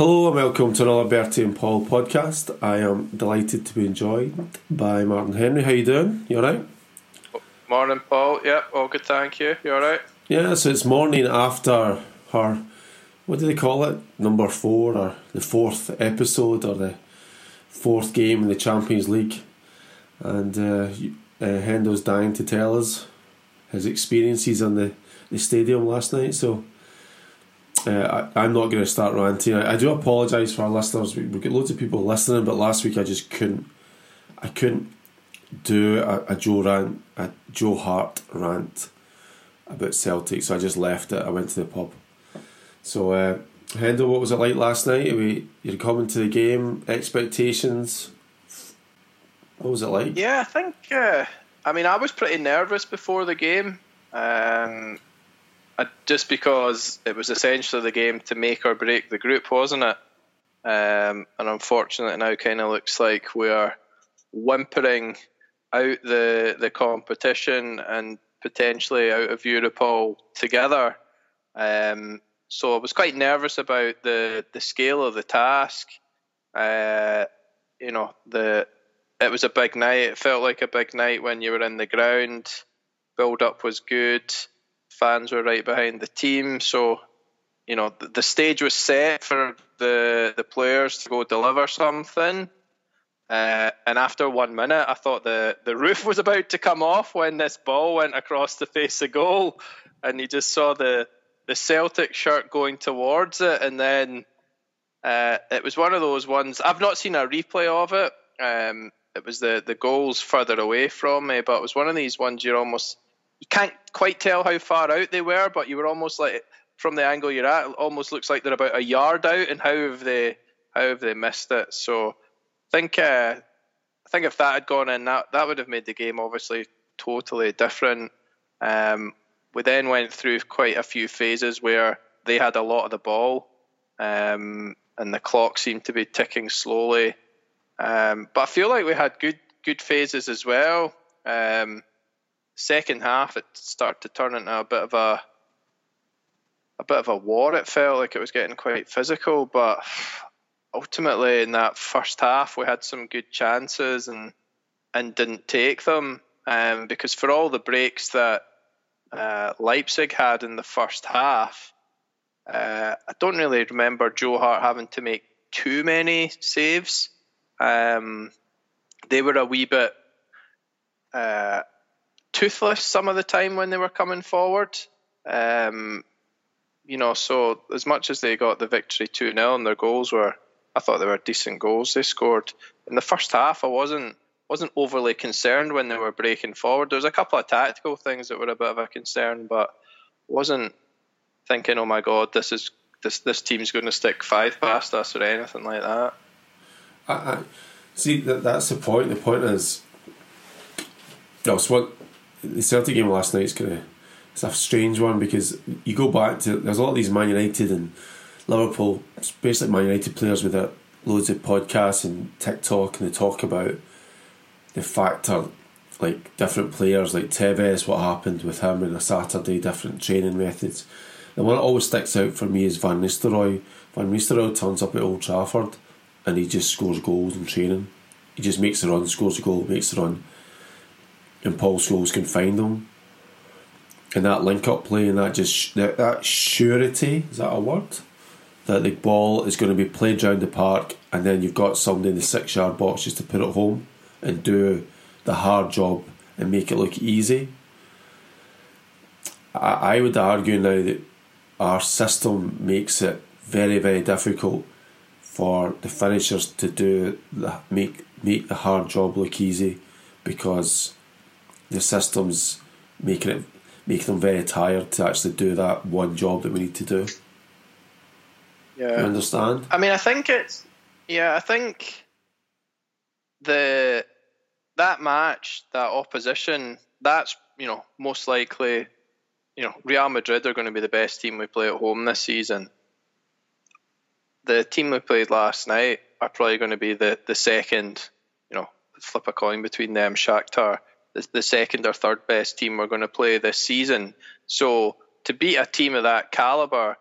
Hello and welcome to another Bertie and Paul podcast. I am delighted to be joined by Martin Henry. How you doing? You alright? Morning, Paul. Yep, all good, thank you. You alright? Yeah, so it's morning after her, what do they call it? Number four or the fourth episode or the fourth game in the Champions League. And uh, uh, Hendo's dying to tell us his experiences on the, the stadium last night. So uh, I, am not going to start ranting. I, I do apologise for our listeners. We, have got loads of people listening, but last week I just couldn't. I couldn't do a, a Joe rant, a Joe Hart rant about Celtic, so I just left it. I went to the pub. So, uh, Hendo, what was it like last night? We, you're coming to the game, expectations. What was it like? Yeah, I think. Uh, I mean, I was pretty nervous before the game. Um, just because it was essentially the game to make or break the group, wasn't it? Um, and unfortunately, now kind of looks like we are whimpering out the the competition and potentially out of Europe altogether. Um, so I was quite nervous about the the scale of the task. Uh, you know, the it was a big night. It felt like a big night when you were in the ground. Build up was good fans were right behind the team. So, you know, the, the stage was set for the the players to go deliver something. Uh, and after one minute, I thought the, the roof was about to come off when this ball went across the face of goal, and you just saw the the Celtic shirt going towards it, and then uh, it was one of those ones. I've not seen a replay of it. Um, it was the the goals further away from me, but it was one of these ones you're almost you can't quite tell how far out they were, but you were almost like from the angle you're at, almost looks like they're about a yard out. And how have they how have they missed it? So I think uh, I think if that had gone in, that that would have made the game obviously totally different. Um, we then went through quite a few phases where they had a lot of the ball, um, and the clock seemed to be ticking slowly. Um, but I feel like we had good good phases as well. Um, second half it started to turn into a bit of a a bit of a war. It felt like it was getting quite physical, but ultimately in that first half we had some good chances and and didn't take them um, because for all the breaks that uh, Leipzig had in the first half, uh, I don't really remember Joe Hart having to make too many saves. Um, they were a wee bit uh, toothless some of the time when they were coming forward. Um, you know, so as much as they got the victory 2 0 and their goals were, I thought they were decent goals they scored. In the first half, I wasn't wasn't overly concerned when they were breaking forward. There was a couple of tactical things that were a bit of a concern, but wasn't thinking, oh my god, this is this this team's going to stick five past us or anything like that. I, I see that that's the point. The point is, so what the Celtic game last night is kind of it's a strange one because you go back to there's a lot of these Man United and Liverpool, especially Man United players with loads of podcasts and TikTok, and they talk about the factor like different players like Tevez, what happened with him on a Saturday, different training methods. The one that always sticks out for me is Van Nistelrooy. Van Nistelrooy turns up at Old Trafford and he just scores goals in training. He just makes the run, scores a goal, makes the run and Paul Scholes can find them. And that link up play and that just that, that surety is that a word? That the ball is going to be played around the park and then you've got somebody in the six yard box just to put it home and do the hard job and make it look easy. I, I would argue now that our system makes it very, very difficult for the finishers to do the, make make the hard job look easy because the systems making it making them very tired to actually do that one job that we need to do. Yeah, you understand? I mean, I think it's yeah. I think the that match, that opposition, that's you know most likely, you know, Real Madrid are going to be the best team we play at home this season. The team we played last night are probably going to be the the second, you know, flip a coin between them, Shakhtar the, the second or third best team we're going to play this season. So to beat a team of that caliber,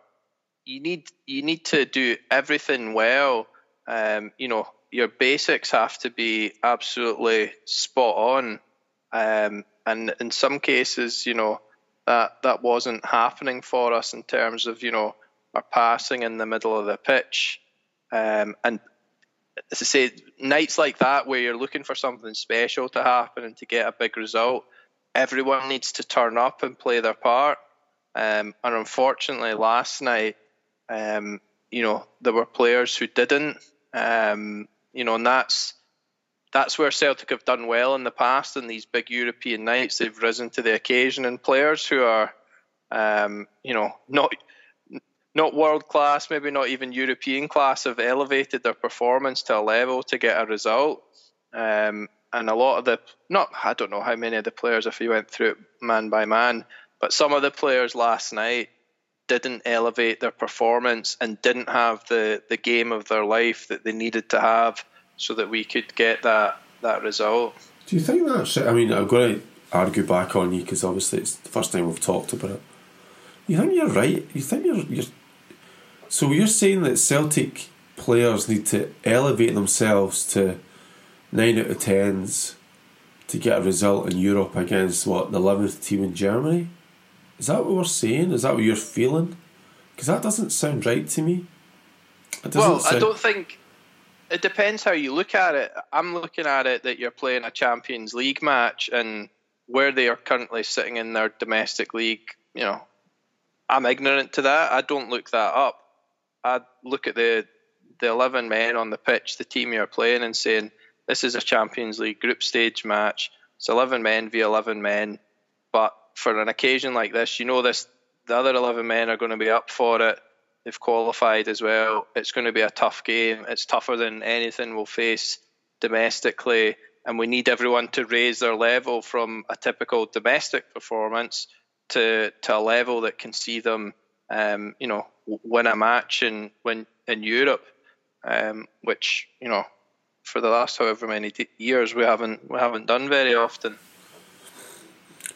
you need you need to do everything well. Um, you know, your basics have to be absolutely spot on. Um, and in some cases, you know, that that wasn't happening for us in terms of you know our passing in the middle of the pitch. Um, and as I say, nights like that where you're looking for something special to happen and to get a big result, everyone needs to turn up and play their part. Um, and unfortunately, last night, um, you know, there were players who didn't. Um, you know, and that's that's where Celtic have done well in the past in these big European nights. They've risen to the occasion, and players who are, um, you know, not not world class, maybe not even European class, have elevated their performance to a level to get a result. Um, and a lot of the not I don't know how many of the players if you went through it man by man, but some of the players last night didn't elevate their performance and didn't have the, the game of their life that they needed to have so that we could get that that result. Do you think that's? I mean, I'm going to argue back on you because obviously it's the first time we've talked about it. You think you're right? You think you're you're. So you're saying that Celtic players need to elevate themselves to nine out of tens to get a result in Europe against what the eleventh team in Germany? Is that what we're saying? Is that what you're feeling? Because that doesn't sound right to me. Well, sound... I don't think it depends how you look at it. I'm looking at it that you're playing a Champions League match and where they are currently sitting in their domestic league. You know, I'm ignorant to that. I don't look that up. I look at the the 11 men on the pitch, the team you're playing, and saying this is a Champions League group stage match. It's 11 men v 11 men, but for an occasion like this, you know this the other 11 men are going to be up for it. They've qualified as well. It's going to be a tough game. It's tougher than anything we'll face domestically, and we need everyone to raise their level from a typical domestic performance to to a level that can see them, um, you know, win a match and win in Europe, um, which you know, for the last however many years we haven't we haven't done very often.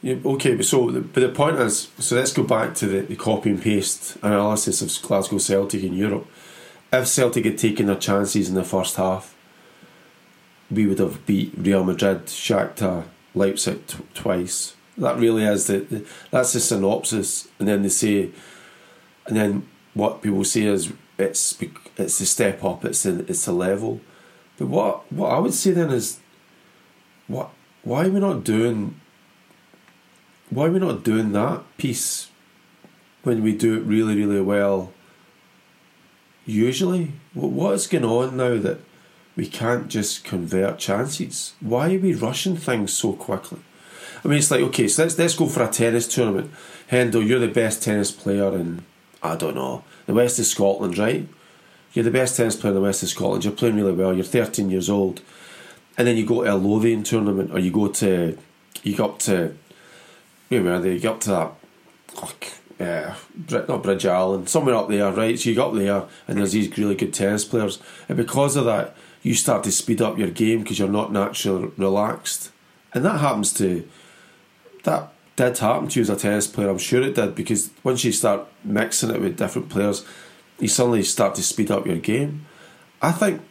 Yeah, okay, but so the, but the point is, so let's go back to the, the copy and paste analysis of Glasgow Celtic in Europe. If Celtic had taken their chances in the first half, we would have beat Real Madrid, Shakhtar, Leipzig t- twice. That really is the, the that's the synopsis, and then they say, and then what people say is it's it's the step up, it's the, it's the level. But what what I would say then is, what why are we not doing why are we not doing that piece when we do it really, really well? Usually, what what is going on now that we can't just convert chances? Why are we rushing things so quickly? I mean, it's like okay, so let's let's go for a tennis tournament. Hendo, you're the best tennis player in I don't know the west of Scotland, right? You're the best tennis player in the west of Scotland. You're playing really well. You're 13 years old, and then you go to a Lothian tournament, or you go to you go up to where were they? You get up to that, uh, not Bridge of Allan, somewhere up there, right? So you get up there, and there's these really good tennis players, and because of that, you start to speed up your game because you're not naturally relaxed, and that happens to that did happen to you as a tennis player. I'm sure it did because once you start mixing it with different players, you suddenly start to speed up your game. I think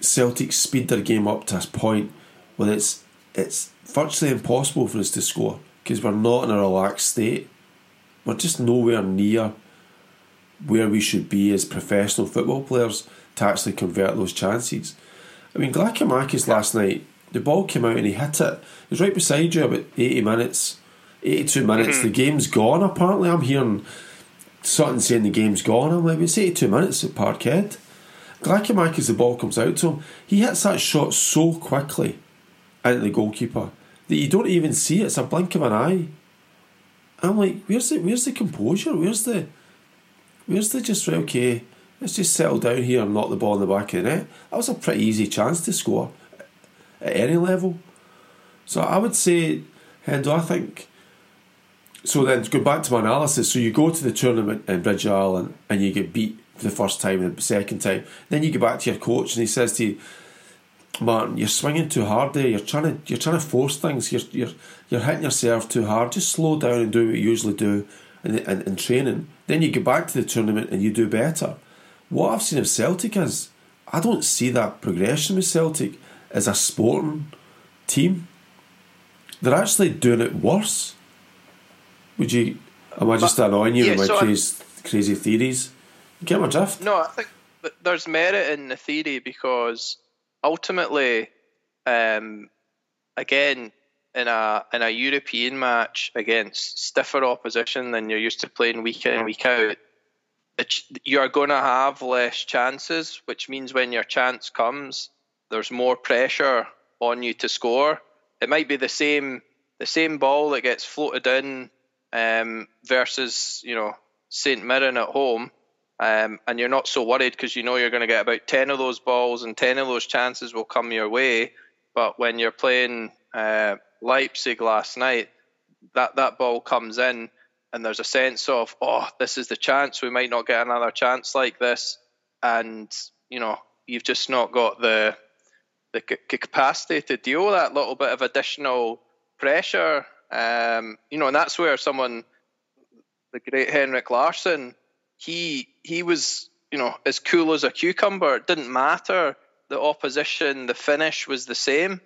Celtic speed their game up to a point where it's it's virtually impossible for us to score because we're not in a relaxed state. We're just nowhere near where we should be as professional football players to actually convert those chances. I mean, Giakoumakis last night, the ball came out and he hit it. It was right beside you about 80 minutes, 82 minutes. Mm-hmm. The game's gone, apparently. I'm hearing something saying the game's gone. I'm like, it's 82 minutes at Parkhead. Giakoumakis, the ball comes out to him. He hits that shot so quickly at the goalkeeper that you don't even see it. It's a blink of an eye. I'm like, where's the where's the composure? Where's the where's the just right, okay, let's just settle down here and knock the ball in the back of the net. That was a pretty easy chance to score at any level. So I would say, Hendo, I think so then go back to my analysis. So you go to the tournament in Bridge of Allan and you get beat for the first time and the second time. Then you go back to your coach and he says to you, Martin, you're swinging too hard there. You're trying to you're trying to force things. You're you're you're hitting yourself too hard. Just slow down and do what you usually do, in, and, and training. Then you get back to the tournament and you do better. What I've seen of Celtic is I don't see that progression with Celtic as a sporting team. They're actually doing it worse. Would you? Am I just but, annoying you yeah, with my so crazy, crazy theories? You get my drift? No, I think there's merit in the theory because ultimately, um, again, in a in a European match against stiffer opposition than you're used to playing week in week out, you're going to have less chances, which means when your chance comes, there's more pressure on you to score. It might be the same the same ball that gets floated in um, versus you know St Mirren at home, um, and you're not so worried because you know you're going to get about ten of those balls and ten of those chances will come your way. But when you're playing uh, Leipzig last night, that that ball comes in, and there's a sense of oh, this is the chance. We might not get another chance like this, and you know you've just not got the the capacity to deal with that little bit of additional pressure. Um, you know, and that's where someone, the great Henrik Larsson, he he was you know as cool as a cucumber. It didn't matter the opposition, the finish was the same.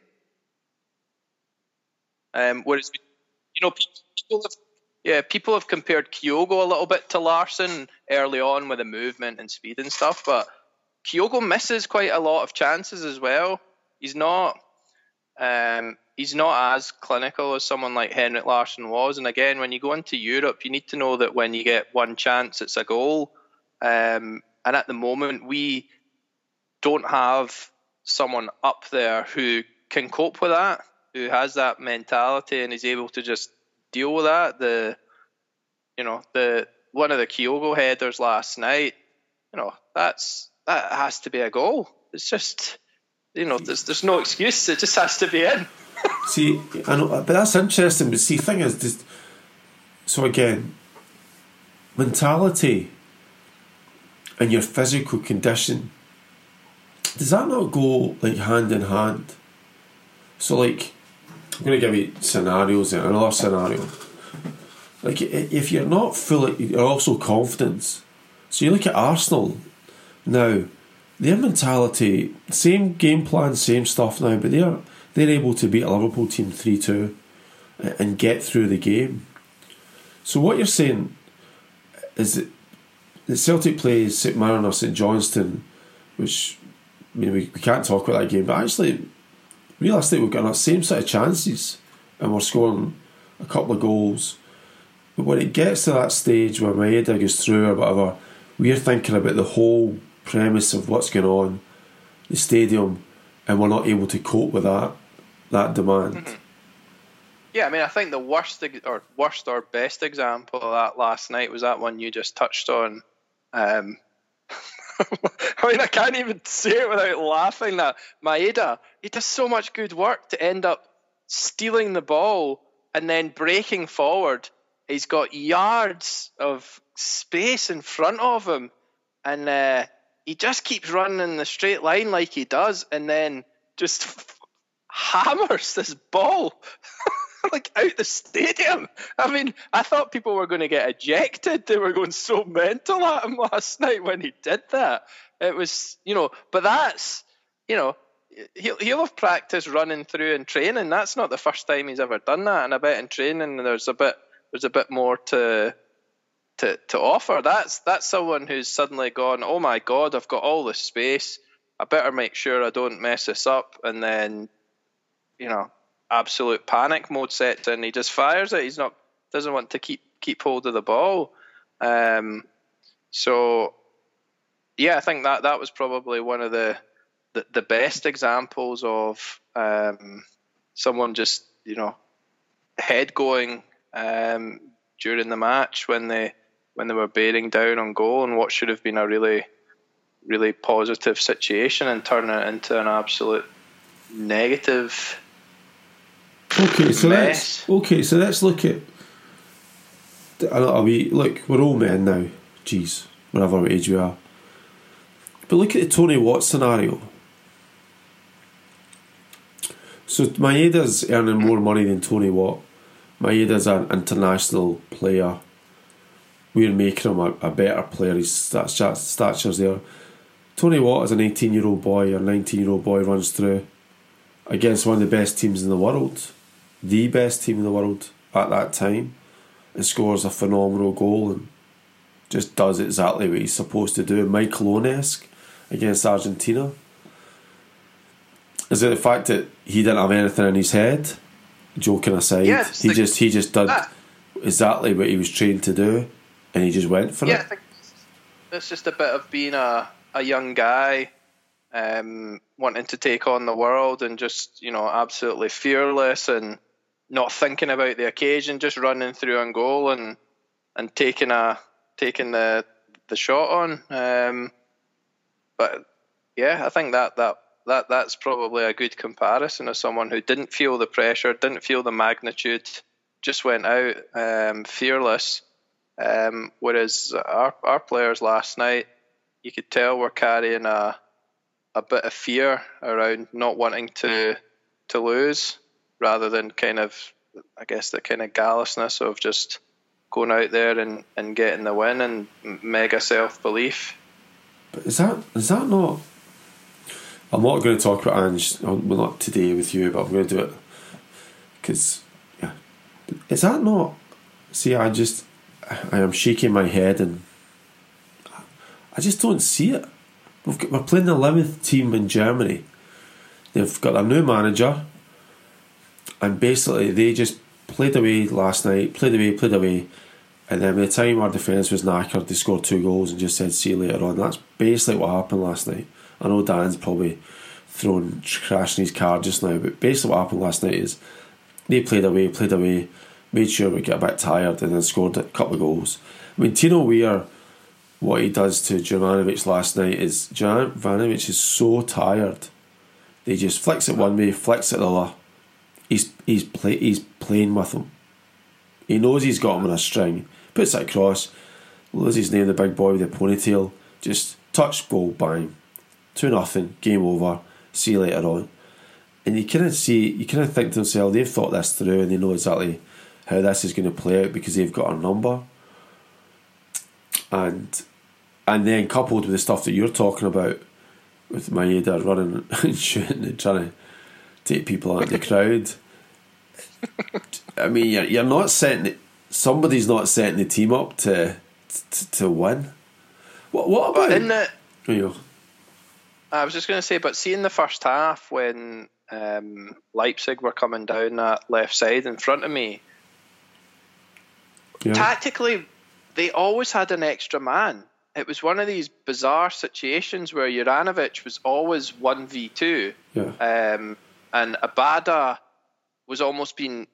Um, whereas, you know, people have, yeah, people have compared Kyogo a little bit to Larsson early on with the movement and speed and stuff, but Kyogo misses quite a lot of chances as well. He's not, um, he's not as clinical as someone like Henrik Larsson was. And again, when you go into Europe, you need to know that when you get one chance, it's a goal. Um, and at the moment, we don't have someone up there who can cope with that who has that mentality and is able to just deal with that. The you know the one of the Kyogo headers last night. You know that's that has to be a goal. It's just you know there's there's no excuse. It just has to be in. see, I know, but that's interesting. But see, thing is, just, so again, mentality and your physical condition does that not go like hand in hand? So like I'm going to give you scenarios and another scenario. Like, if you're not fully, you're also confident. So you look at Arsenal now, their mentality, same game plan, same stuff now, but they're they're able to beat a Liverpool team three two, and get through the game. So what you're saying is that the Celtic plays St Mirren or St Johnstone, which I mean we, we can't talk about that game, but actually realistically, we've got the same set of chances and we're scoring a couple of goals. But when it gets to that stage where Maeda goes through or whatever, we're thinking about the whole premise of what's going on, the stadium, and we're not able to cope with that that demand. Mm-hmm. Yeah, I mean, I think the worst or worst or best example of that last night was that one you just touched on. Um, I mean, I can't even say it without laughing. That Maeda, he does so much good work to end up stealing the ball and then breaking forward. He's got yards of space in front of him, and uh, he just keeps running in the straight line like he does, and then just hammers this ball. like out the stadium. I mean, I thought people were going to get ejected. They were going so mental at him last night when he did that. It was, you know, but that's, you know, he'll he'll have practiced running through and training. That's not the first time he's ever done that. And I bet in training there's a bit there's a bit more to to to offer. That's that's someone who's suddenly gone, oh my god, I've got all this space. I better make sure I don't mess this up, and then, you know, absolute panic mode sets in. He just fires it. He's not doesn't want to keep keep hold of the ball. Um, so yeah, I think that that was probably one of the the, the best examples of um, someone just you know head going um, during the match when they when they were bearing down on goal and what should have been a really really positive situation and turning it into an absolute negative Okay, so let's okay, so let's look at. Are we look? We're all men now. Jeez, whatever age we are. But look at the Tony Watt scenario. So Maeda's earning more money than Tony Watt. Maeda's an international player. We're making him a, a better player. His stature's there. Tony Watt, as an 18 year old boy or 19 year old boy, runs through against one of the best teams in the world, the best team in the world at that time, and scores a phenomenal goal and just does exactly what he's supposed to do. Michael Owen against Argentina. Is it the fact that he didn't have anything in his head? Joking aside, he just he just did that. exactly what he was trained to do, and he just went for yeah, it. it's just a bit of being a, a young guy, um, wanting to take on the world, and just you know absolutely fearless and not thinking about the occasion, just running through on goal and and taking a taking the the shot on. Um, but yeah, I think that that that that's probably a good comparison of someone who didn't feel the pressure, didn't feel the magnitude, just went out um, fearless. Um, whereas our our players last night, you could tell were carrying a a bit of fear around not wanting to to lose, rather than kind of I guess the kind of gallousness of just going out there and, and getting the win and mega self belief. But is that is that not? I'm not going to talk about Ange. Well, not today with you, but I'm going to do it because yeah, is that not? See, I just I am shaking my head and I just don't see it. We've got, we're playing the eleventh team in Germany. They've got a new manager, and basically they just played away last night, played away, played away, and then by the time our defence was knackered, they scored two goals and just said see you later on. That's basically what happened last night. I know Dan's probably throwing crashing his car just now, but basically what happened last night is they played away, played away, made sure we get a bit tired, and then scored a couple of goals. I mean, Timo Werner, what he does to Juranovic last night is Juranovic is so tired. He just flicks it one way, flicks it the other. He's he's play, he's playing with him. He knows he's got him on a string. Puts it across. Lizzie's name, the big boy with the ponytail. Just touch, goal, bang. 2 nothing, game over. See you later on. And you kind of see, you kind of think to yourself, they've thought this through and they know exactly how this is going to play out because they've got a number. And and then coupled with the stuff that you're talking about with Maeda running and shooting and trying to take people out of the crowd. I mean, you're, you're not setting somebody's not setting the team up to to, to win. What what about in the? You I was just going to say, but seeing the first half when um, Leipzig were coming down that left side in front of me, yeah. tactically they always had an extra man. It was one of these bizarre situations where Juranovic was always one v two, yeah. um, and Abada was almost being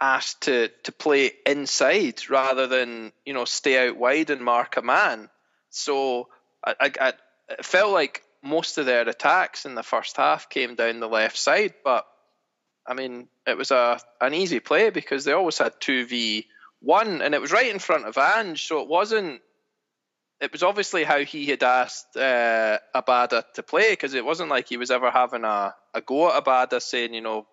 asked to to play inside rather than you know stay out wide and mark a man. So I, I, I it felt like most of their attacks in the first half came down the left side, but I mean it was a an easy play because they always had two v one, and it was right in front of Ange, so it wasn't. It was obviously how he had asked uh, Abada to play because it wasn't like he was ever having a, a go at Abada saying, you know,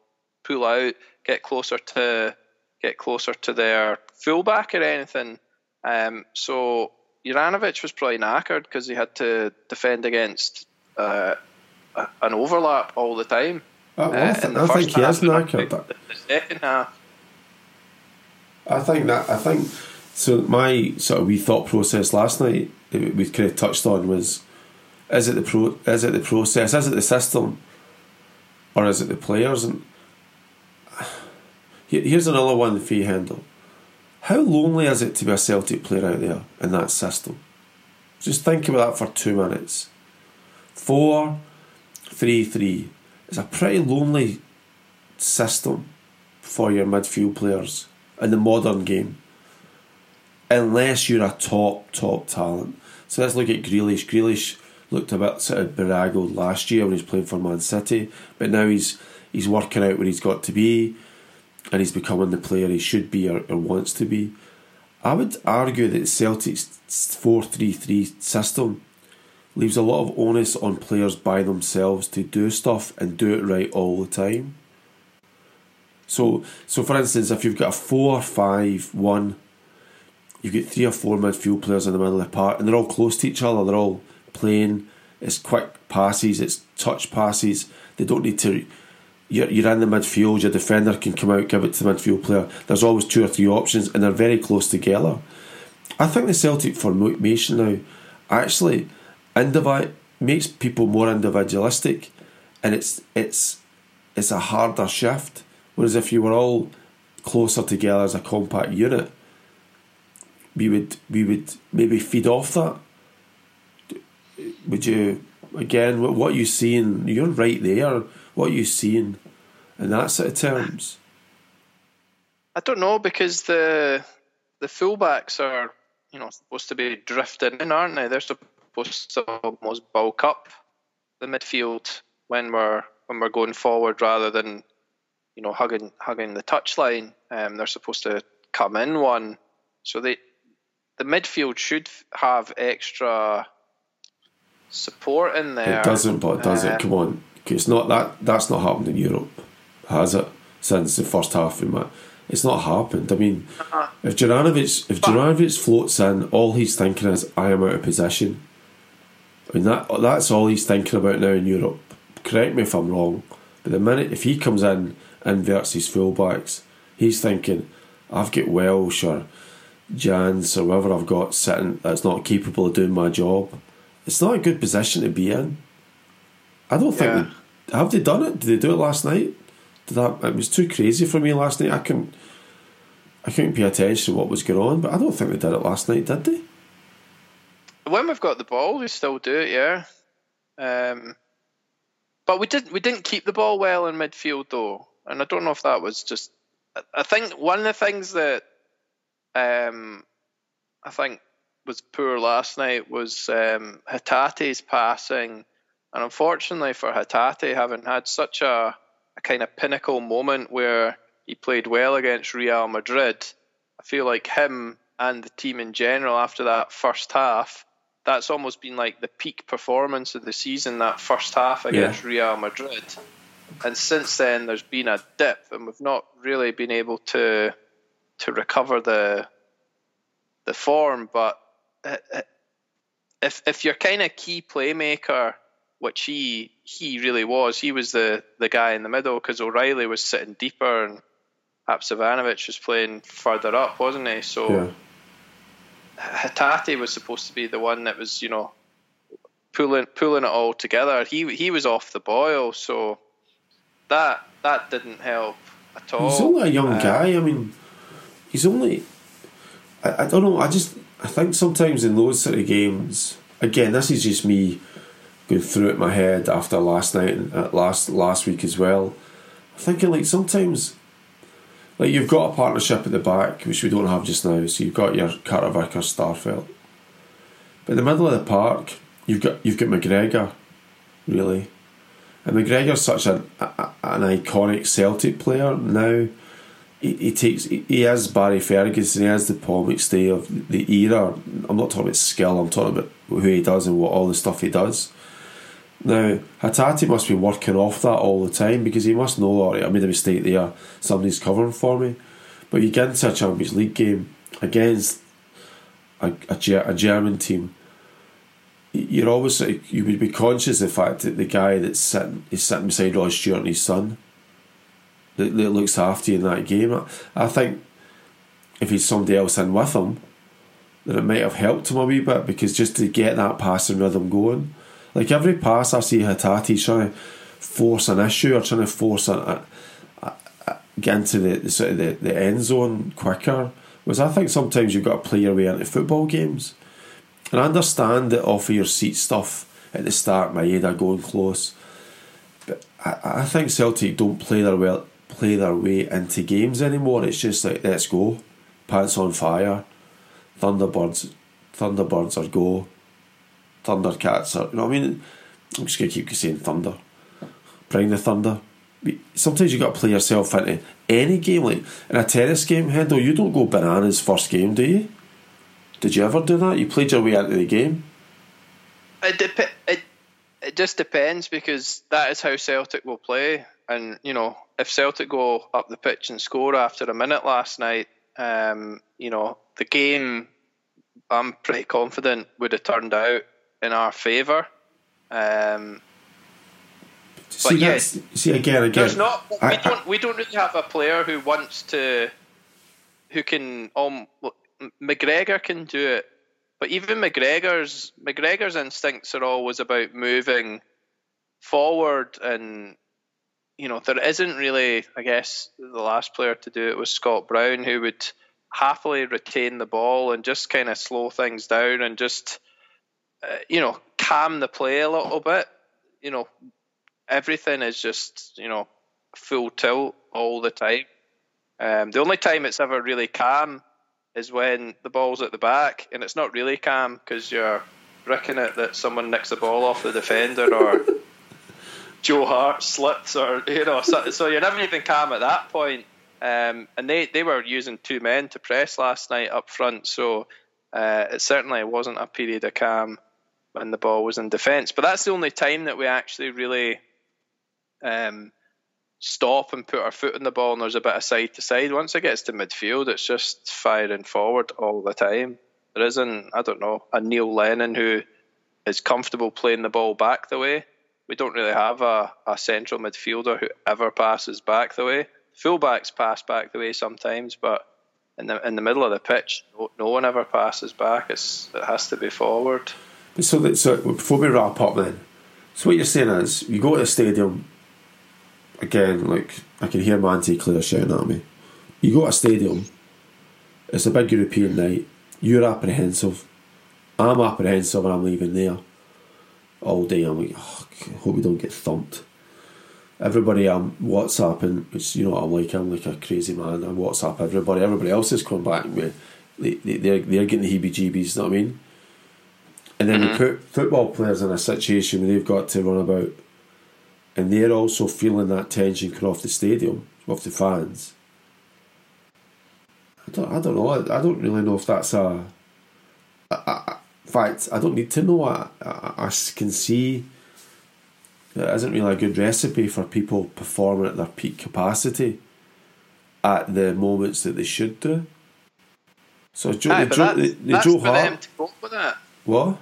pull out, get closer to get closer to their fullback or anything. Um, so Juranovic was probably knackered because he had to defend against uh, an overlap all the time. Uh, well, I, th- uh, I think he is knackered. The second half. I think that I think so. My sort of wee thought process last night we kind of touched on was: is it the pro? Is it the process? Is it the system? Or is it the players? And Here's another one for you, Hendo. How lonely is it to be a Celtic player out there in that system? Just think about that for two minutes. Four, three, three. It's a pretty lonely system for your midfield players in the modern game. Unless you're a top, top talent. So let's look at Grealish. Grealish looked a bit sort of beraggled last year when he was playing for Man City, but now he's he's working out where he's got to be and he's becoming the player he should be or, or wants to be. I would argue that Celtic's 4 3 3 system leaves a lot of onus on players by themselves to do stuff and do it right all the time. So, so for instance, if you've got a four-five-one, you've got three or four midfield players in the middle of the park, and they're all close to each other. They're all playing. It's quick passes. It's touch passes. They don't need to. You're, you're in the midfield. Your defender can come out, give it to the midfield player. There's always two or three options, and they're very close together. I think the Celtic formation now actually indivi- makes people more individualistic, and it's it's it's a harder shift. Whereas if you were all closer together as a compact unit, we would we would maybe feed off that. Would you again? What, you seeing? You're right there. What you seeing in that set of terms? I don't know because the the fullbacks are you know supposed to be drifting in, aren't they? They're supposed to almost bulk up the midfield when we're when we're going forward rather than you know hugging hugging the touchline. Um, they're supposed to come in one, so they the midfield should have extra support in there. It doesn't, but does uh, it? Come on, it's not that. That's not happened in Europe, has it? Since the first half of my, it's not happened. I mean, uh-huh. if Juranovic if Juranovic floats in, all he's thinking is, "I am out of position." I mean that that's all he's thinking about now in Europe. Correct me if I'm wrong, but the minute if he comes in inverts his fullbacks, he's thinking, "I've got Welsh or Jenz or whoever I've got sitting that's not capable of doing my job." It's not a good position to be in. I don't think yeah. they, have they done it. Did they do it last night? Did that? It was too crazy for me last night. I couldn't. I couldn't pay attention to what was going on, but I don't think they did it last night, did they? When we've got the ball, we still do it, yeah. Um, but we didn't. We didn't keep the ball well in midfield though, and I don't know if that was just. I think one of the things that um, I think was poor last night was um, Hatate's passing, and unfortunately for Hatate, having had such a, a kind of pinnacle moment where he played well against Real Madrid, I feel like him and the team in general after that first half, that's almost been like the peak performance of the season. That first half against yeah. Real Madrid, and since then there's been a dip, and we've not really been able to to recover the the form. But uh, uh, if if you're kind of key playmaker, which he he really was, he was the the guy in the middle because O'Riley was sitting deeper and Haksabanovic was playing further up, wasn't he? So yeah. Hatate was supposed to be the one that was you know pulling pulling it all together. He he was off the boil, so that that didn't help at all. He's only a young uh, guy. I mean, he's only. I, I don't know. I just I think sometimes in those sort of games, again, this is just me going through it in my head after last night and uh, last last week as well. I'm thinking like sometimes, like you've got a partnership at the back which we don't have just now. So you've got your Carter Vicker Starfelt, but in the middle of the park, you've got you've got McGregor, really, and McGregor's such an a, an iconic Celtic player now he, he takes he, he is Barry Ferguson, he has the Paul McStay of the era. I'm not talking about skill, I'm talking about who he does and what all the stuff he does. Now, Hatate must be working off that all the time because he must know, all right, I made a mistake there, somebody's covering for me. But you get into a Champions League game against a, a, a German team, you're always you would be conscious of the fact that the guy that's sitting is sitting beside Roy Stewart and his son that, that looks after you in that game. I, I think if he's somebody else in with him, then it might have helped him a wee bit because just to get that passing rhythm going. Like every pass I see Hatate trying to force an issue or trying to force a, a, a, get into the, the sort of the, the end zone quicker. Was I think sometimes you've got to play your way into football games. And I understand that off of your seat stuff at the start, my Maeda going close. But I, I think Celtic don't play their well play their way into games anymore. It's just like let's go, pants on fire, Thunderbirds, Thunderbirds are go, Thundercats are. You know what I mean? I'm just gonna keep saying Thunder. Bring the Thunder. Sometimes you got to play yourself into any game, like in a tennis game. Hendo, you don't go bananas first game, do you? Did you ever do that? You played your way out of the game. It, dep- it, it just depends because that is how Celtic will play. And you know, if Celtic go up the pitch and score after a minute last night, um, you know, the game, I'm pretty confident would have turned out in our favour. Um, see, yeah, see again, again. there's not. We I- I- don't. We don't really have a player who wants to, who can. Um, McGregor can do it, but even McGregor's McGregor's instincts are always about moving forward, and you know there isn't really. I guess the last player to do it was Scott Brown, who would happily retain the ball and just kind of slow things down and just, uh, you know, calm the play a little bit. You know, everything is just you know full tilt all the time. Um, the only time it's ever really calm is when the ball's at the back, and it's not really calm because you're ricking it that someone nicks the ball off the defender or Joe Hart slips or you know, so, so you're never even calm at that point. Um, and they, they were using two men to press last night up front, so uh, it certainly wasn't a period of calm when the ball was in defence. But that's the only time that we actually really um, stop and put our foot in the ball and there's a bit of side to side. Once it gets to midfield, it's just firing forward all the time. There isn't, I don't know, a Neil Lennon who is comfortable playing the ball back the way. We don't really have a, a central midfielder who ever passes back the way. Fullbacks pass back the way sometimes, but in the in the middle of the pitch, no, no one ever passes back. It's it has to be forward. So, that, so before we wrap up, then, so what you're saying is, you go to the stadium. Again, like I can hear Manty Claire shouting at me. You go to a stadium. It's a big European night. You're apprehensive. I'm apprehensive, and I'm leaving there all day. I'm like, oh, I hope we don't get thumped. Everybody I'm WhatsApping, which you know what I'm like. I'm like a crazy man. I WhatsApp everybody. Everybody else is coming back with. They, they, they're, they're getting the heebie-jeebies. You know what I mean? And then we mm-hmm. put football players in a situation where they've got to run about, and they're also feeling that tension coming off the stadium, off the fans. I don't, I don't know. I, I don't really know if that's a in fact, I don't need to know. I, I, I can see it isn't really a good recipe for people performing at their peak capacity at the moments that they should do. So Joe, Aye, the that- the, the that's Joe Hart, to cope with that. what?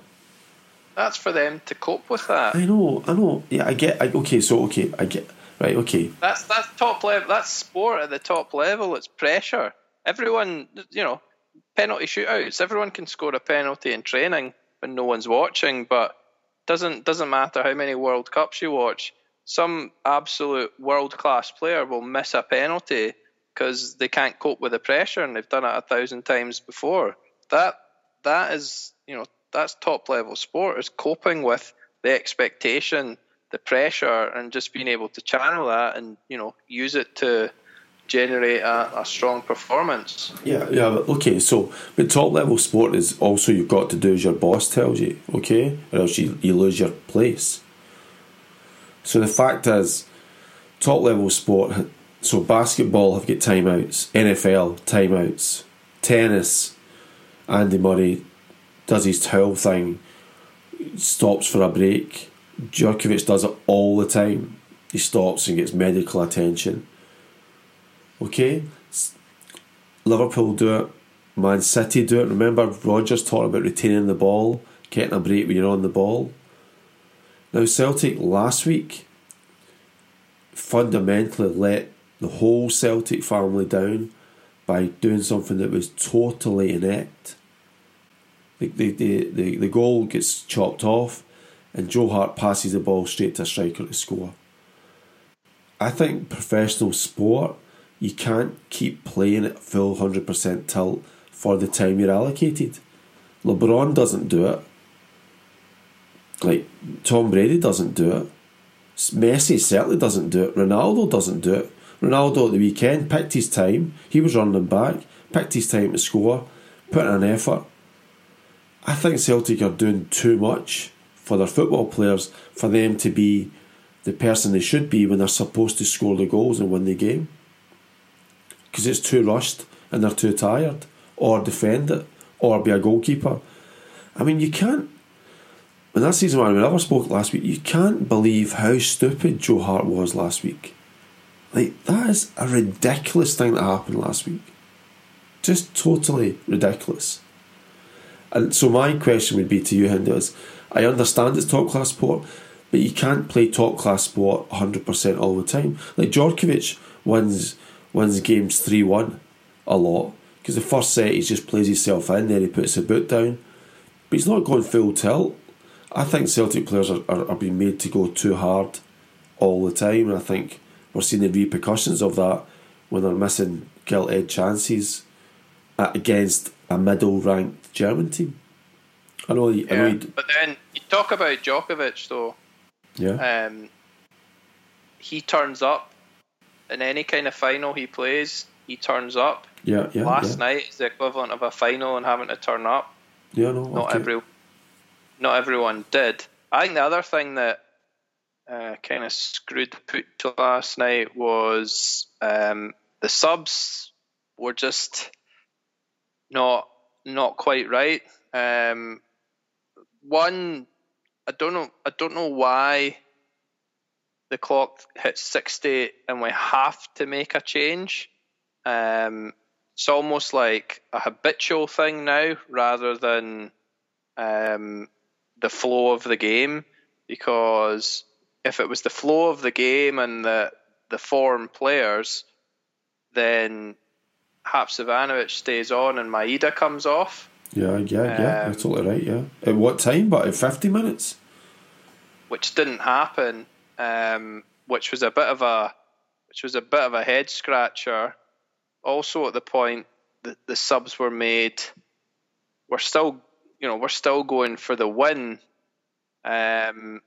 That's for them to cope with that. I know, I know. Yeah, I get. I, okay, so okay, I get. Right, okay. That's that's top level. That's sport at the top level. It's pressure. Everyone, you know, penalty shootouts. Everyone can score a penalty in training when no one's watching, but doesn't doesn't matter how many World Cups you watch. Some absolute world class player will miss a penalty because they can't cope with the pressure and they've done it a thousand times before. That that is you know that's top level sport is coping with the expectation, the pressure, and just being able to channel that and you know use it to generate a, a strong performance. Yeah, yeah. Okay, so but top level sport is also you've got to do as your boss tells you. Okay, or else you, you lose your place. So the fact is, top level sport. So basketball have got timeouts, NFL timeouts, tennis. Andy Murray does his towel thing, stops for a break. Djokovic does it all the time. He stops and gets medical attention. Okay, Liverpool do it, Man City do it. Remember, Rodgers talked about retaining the ball, getting a break when you're on the ball. Now, Celtic last week fundamentally let the whole Celtic family down by doing something that was totally inept. The, the, the, the, goal gets chopped off, and Joe Hart passes the ball straight to a striker to score. I think professional sport, you can't keep playing at full 100% tilt for the time you're allocated. LeBron doesn't do it. Like, Tom Brady doesn't do it. Messi certainly doesn't do it. Ronaldo doesn't do it. Ronaldo at the weekend picked his time. He was running back, picked his time to score, put in an effort. I think Celtic are doing too much for their football players for them to be the person they should be when they're supposed to score the goals and win the game. Because it's too rushed and they're too tired, or defend it, or be a goalkeeper. I mean, you can't. And that's the reason why when I spoke last week, you can't believe how stupid Joe Hart was last week. Like, that is a ridiculous thing that happened last week. just totally ridiculous. And so my question would be to you, Hendo, is I understand it's top class sport, but you can't play top class sport 100% all the time. Like Djokovic wins wins games 3 1 a lot because the first set he just plays himself in, then he puts the boot down. But he's not going full tilt. I think Celtic players are, are, are being made to go too hard all the time, and I think we're seeing the repercussions of that when they're missing gilt edge chances against a middle ranked German team. I know, yeah, I know but then you talk about Djokovic though. Yeah. Um, he turns up in any kind of final he plays. He turns up. Yeah, yeah. Last yeah. night is the equivalent of a final and having to turn up. Yeah, no. Not okay. every, not everyone did. I think the other thing that uh, kind of screwed the put to last night was um, the subs were just not not quite right. Um, one, I don't know. I don't know why the clock hits sixty and we have to make a change. Um, it's almost like a habitual thing now, rather than um, the flow of the game. Because if it was the flow of the game and the the form players, then Haksabanovic stays on and Maeda comes off. Yeah, yeah, yeah. Um, You're totally right. Yeah. At what time? But at fifty minutes. which didn't happen, um, which was a bit of a which was a bit of a head scratcher. Also, at the point that the subs were made, we're still you know we're still going for the win. Um,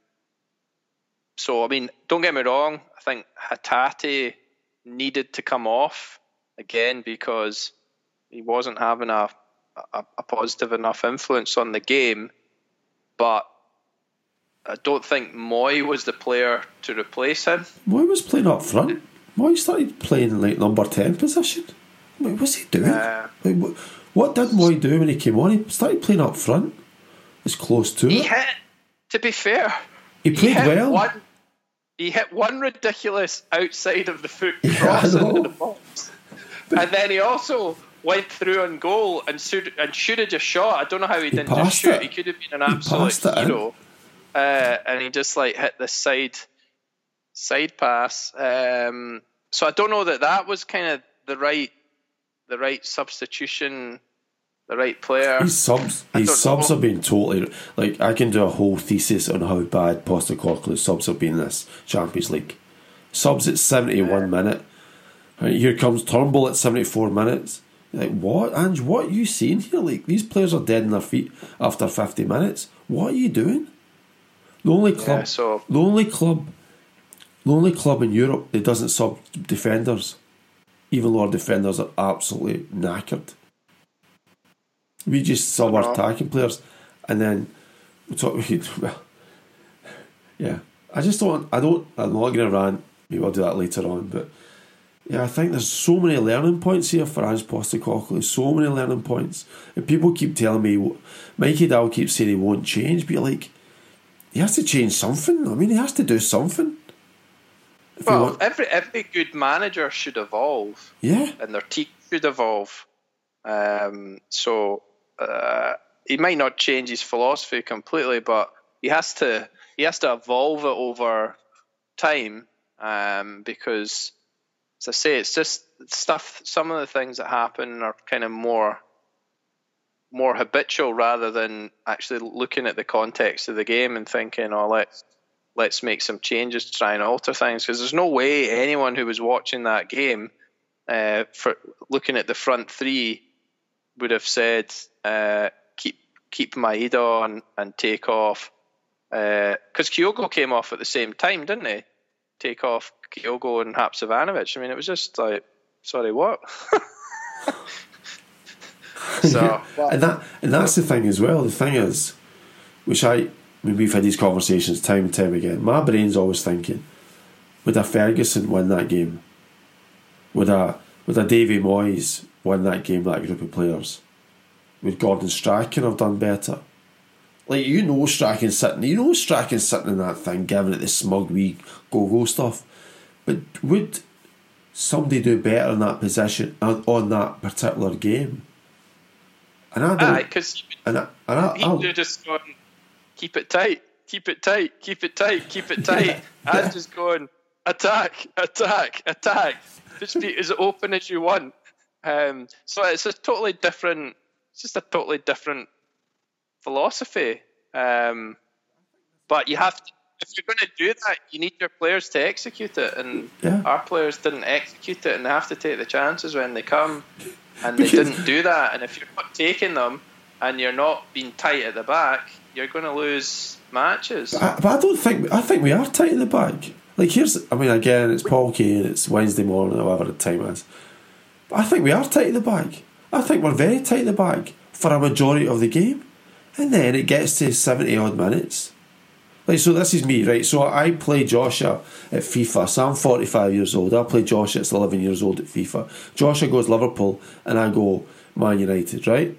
so I mean, don't get me wrong. I think Hatate needed to come off again because he wasn't having a, a, a positive enough influence on the game. But I don't think Mooy was the player to replace him. Mooy was playing up front. Mooy started playing in like number ten position. What was he doing? Uh, like, what, what did Mooy do when he came on? He started playing up front. It's close to He it. hit, to be fair, He played hit well. One, he hit one ridiculous outside of the foot cross into the box, and then he also went through on goal and should and should have just shot. I don't know how he, didn't just shoot. it. He could have been an He absolute passed it in. hero, uh, and he just like hit the side side pass. Um, so I don't know that that was kind of the right the right substitution, the right player. His subs, his subs know. have been totally like I can do a whole thesis on how bad Postecoglou's subs have been in this Champions League. Subs at seventy one minute. Here comes Turnbull at seventy four minutes. You're like what, Ange? What are you seeing here? Like these players are dead in their feet after fifty minutes. What are you doing? The only club, Yeah, so the only club, the only club in Europe that doesn't sub defenders, even though our defenders are absolutely knackered. We just sub our attacking players, and then we talk. Well, yeah, I just don't. I don't. I'm not going to rant. Maybe I'll do that later on. But yeah, I think there's so many learning points here for Ange Postecoglou. So many learning points, and people keep telling me, Mikey Dow keeps saying he won't change, but you're like, he has to change something. I mean, he has to do something. If well, every every good manager should evolve. yeah, and their team should evolve. Um, so uh, he might not change his philosophy completely, but he has to he has to evolve it over time um, because, as I say, it's just stuff. Some of the things that happen are kind of more more habitual rather than actually looking at the context of the game and thinking, "Oh, let's let's make some changes to try and alter things." Because there's no way anyone who was watching that game uh, for looking at the front three would have said uh, keep keep Maeda on and take off because Kyogo came off at the same time, didn't he? Take off Kyogo and Haksabanovic. I mean, it was just like, sorry, what? so and that and that's the thing as well. The thing is, which I, I mean, we've had these conversations time and time again. My brain's always thinking, would a Ferguson win that game? Would a would a Davy Moyes win that game? That group of players, would Gordon Strachan have done better? Like you know, Strachan sitting, you know, Strachan sitting in that thing, giving it the smug wee go go stuff. But would somebody do better in that position on, on that particular game. And I don't. because and I, and I, he would have just gone, keep it tight, keep it tight, keep it tight, keep it tight. I'm just going, attack, attack, attack. Just be as open as you want. Um, so it's a totally different, it's just a totally different philosophy. Um, but you have to, if you're going to do that, you need your players to execute it, and Yeah. our players didn't execute it, and they have to take the chances when they come, and they didn't do that. And if you're not taking them, and you're not being tight at the back, you're going to lose matches. I, but I don't think I think we are tight in the back. Like here's, I mean, again, it's Paul Kane, it's Wednesday morning, or whatever the time is. But I think we are tight in the back. I think we're very tight in the back for a majority of the game, and then it gets to seventy odd minutes. Like so, this is me, right? So I play Joshua at FIFA. So I'm forty five years old. I play Joshua at eleven years old at FIFA. Joshua goes Liverpool, and I go Man United, right?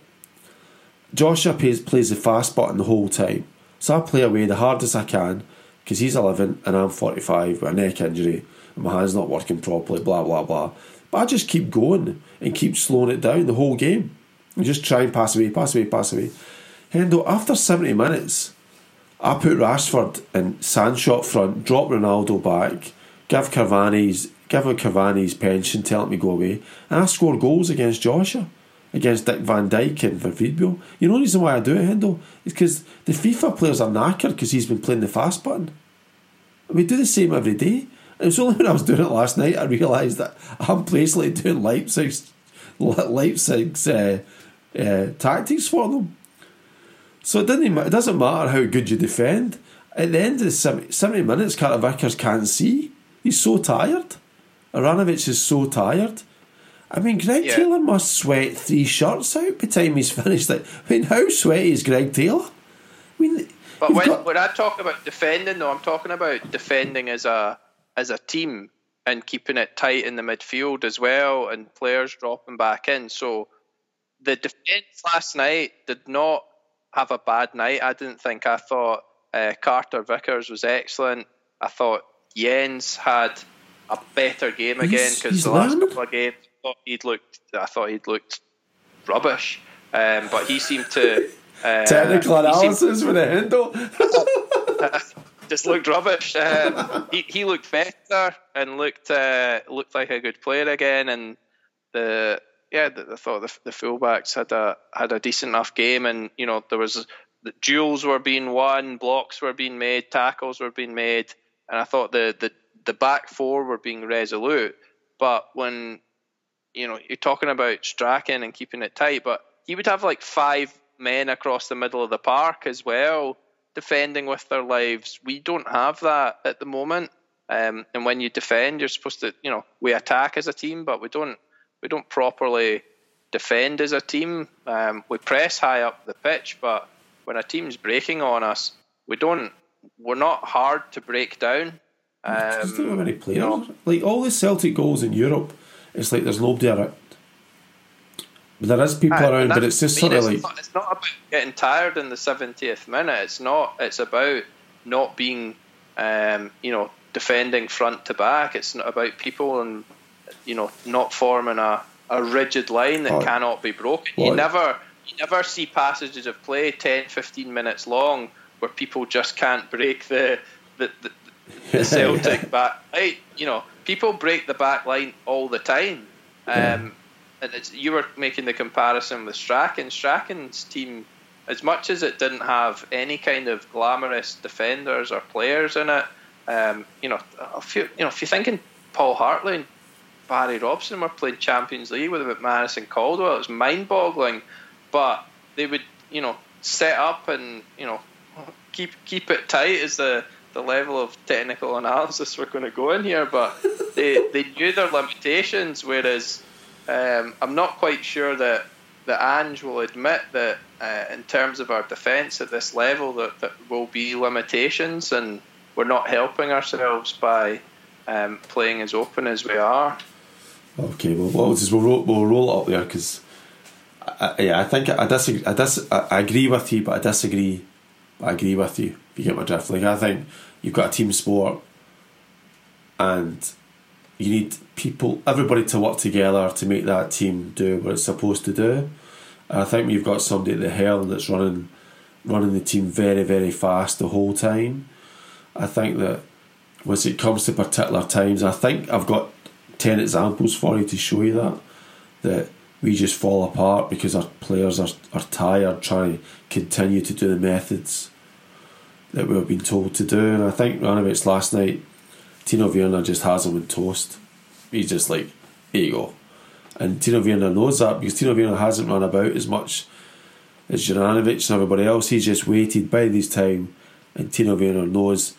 Joshua plays, plays the fast button the whole time. So I play away the hardest I can because he's 11 and I'm 45 with a neck injury and my hand's not working properly, blah, blah, blah. But I just keep going and keep slowing it down the whole game. And just try and pass away, pass away, pass away. Hendo, after 70 minutes, I put Rashford and Sancho up front, drop Ronaldo back, give Cavani's give him Cavani's pension, tell him to go away, and I score goals against Joshua, against Dick Van Dyke and Vervidbo. You know the reason why I do it, Hendo? Is because the FIFA players are knackered because he's been playing the fast button. We do the same every day. And it was only when I was doing it last night I realised that I'm basically doing Leipzig's Leipzig's uh, uh, tactics for them. So it doesn't it doesn't matter how good you defend. At the end of the 70, 70 minutes, Carter Vickers can't see. He's so tired. Aranovich is so tired. I mean, Greg Yeah. Taylor must sweat three shirts out by the time he's finished. Like, I mean, how sweaty is Greg Taylor? I mean, But when, got- when I talk about defending, though, I'm talking about defending as a as a team and keeping it tight in the midfield as well, and players dropping back in. So the defence last night did not have a bad night. I didn't think. I thought uh, Carter Vickers was excellent. I thought Jenz had a better game again because he's the last learning. couple of games I thought he'd looked. I thought he'd looked rubbish. Um, but he seemed to. Uh, technical seemed- analysis with a Hendo. just looked rubbish. Um, he he looked better and looked uh, looked like a good player again. And the yeah, I thought the, the fullbacks had a had a decent enough game. And you know there was the duels were being won, blocks were being made, tackles were being made, and I thought the the the back four were being resolute. But when you know you're talking about Strachan and keeping it tight, but he would have like five men across the middle of the park as well defending with their lives. We don't have that at the moment. Um, and when you defend, you're supposed to, you know, we attack as a team, but we don't, we don't properly defend as a team. Um, we press high up the pitch, but when a team's breaking on us, we don't, we're not hard to break down. There's not Um, many players. you know, Like all the Celtic goals in Europe, it's like there's nobody around. But there is people Aye, around, but it's just I mean, sort of it's like not, it's not about getting tired in the seventieth minute. It's not. It's about not being, um, you know, defending front to back. It's not about people and you know not forming a, a rigid line that Oh. cannot be broken. You never you never see passages of play 10, 15 minutes long where people just can't break the the, the, the Celtic back line. You know, people break the back line all the time. Um, and it's, you were making the comparison with Strachan. Strachan's team, as much as it didn't have any kind of glamorous defenders or players in it, um, you know, if you you know if you're thinking Paul Hartley and Barry Robson were playing Champions League with Madison Caldwell, it was mind-boggling. But they would, you know, set up and you know keep keep it tight is the the level of technical analysis we're going to go in here. But they they knew their limitations, whereas um, I'm not quite sure that that Ange will admit that uh, in terms of our defence at this level that, that will be limitations and we're not helping ourselves by um, playing as open as we are. Okay, well, we'll just we'll roll, we'll roll it up there because, yeah, I think I disagree. I, dis, I, agree with you, but I disagree. I agree with you. If you get my drift, like I think you've got a team sport, and you need people, everybody to work together to make that team do what it's supposed to do. And I think we've got somebody at the helm that's running running the team very, very fast the whole time. I think that once it comes to particular times, I think I've got 10 examples for you to show you that. That we just fall apart because our players are, are tired trying to continue to do the methods that we've been told to do. And I think Ranovich last night Timo Werner just has him on toast. He's just like, here you go. And Timo Werner knows that because Timo Werner hasn't run about as much as Juranovic and everybody else. He's just waited by this time, and Timo Werner knows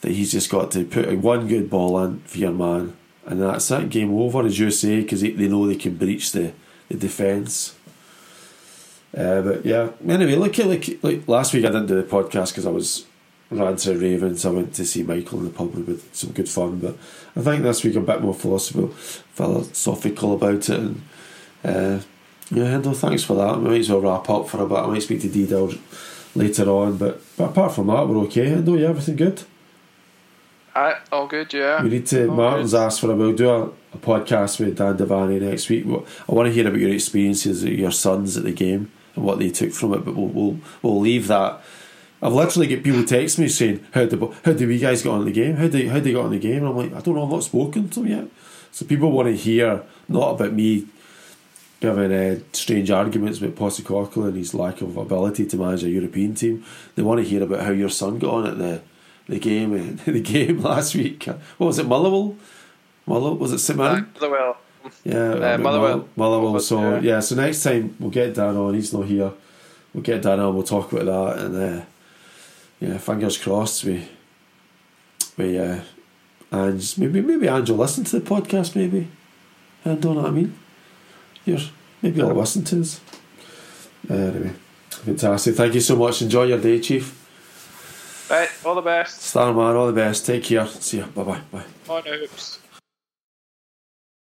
that he's just got to put one good ball in for your man, and that's it. Game over, as you say, because they, know they can breach the, the defence. Uh, but yeah, anyway, look at like like last week I didn't do the podcast because I was ran to Ravens. I went to see Michael in the pub with some good fun. But I think this week I'm a bit more philosophical, philosophical about it. And uh, yeah, no, thanks for that. We might as well wrap up for a bit. I might speak to Didel later on. But, but apart from that, we're okay. No, yeah, everything good. Aye, all good, yeah. We need to. All Martin's good. asked for a. We'll do a, a podcast with Dan Devaney next week. I want to hear about your experiences your sons at the game and what they took from it. But we'll we'll, we'll leave that I've literally get people text me saying, "How did how did we guys get on the game? How did how they got on the game?" And I'm like, I don't know. I've not spoken to them yet. So people want to hear not about me giving uh, strange arguments about Postecoglou and his lack of ability to manage a European team. They want to hear about how your son got on at the the game the game last week. What was it, Motherwell? Motherwell was it Simon? Motherwell. Yeah, uh, Motherwell. Motherwell. So yeah. yeah. so next time we'll get Dan on. He's not here. We'll get Dan on. We'll talk about that and. Uh, yeah, fingers crossed we we uh and maybe maybe Angel listen to the podcast maybe. I don't know what I mean. Here, maybe I'll listen to us. Uh, anyway, fantastic. Thank you so much. Enjoy your day, Chief. Right, all the best. Star man, all the best. Take care. See ya. Bye bye. Bye. Bye,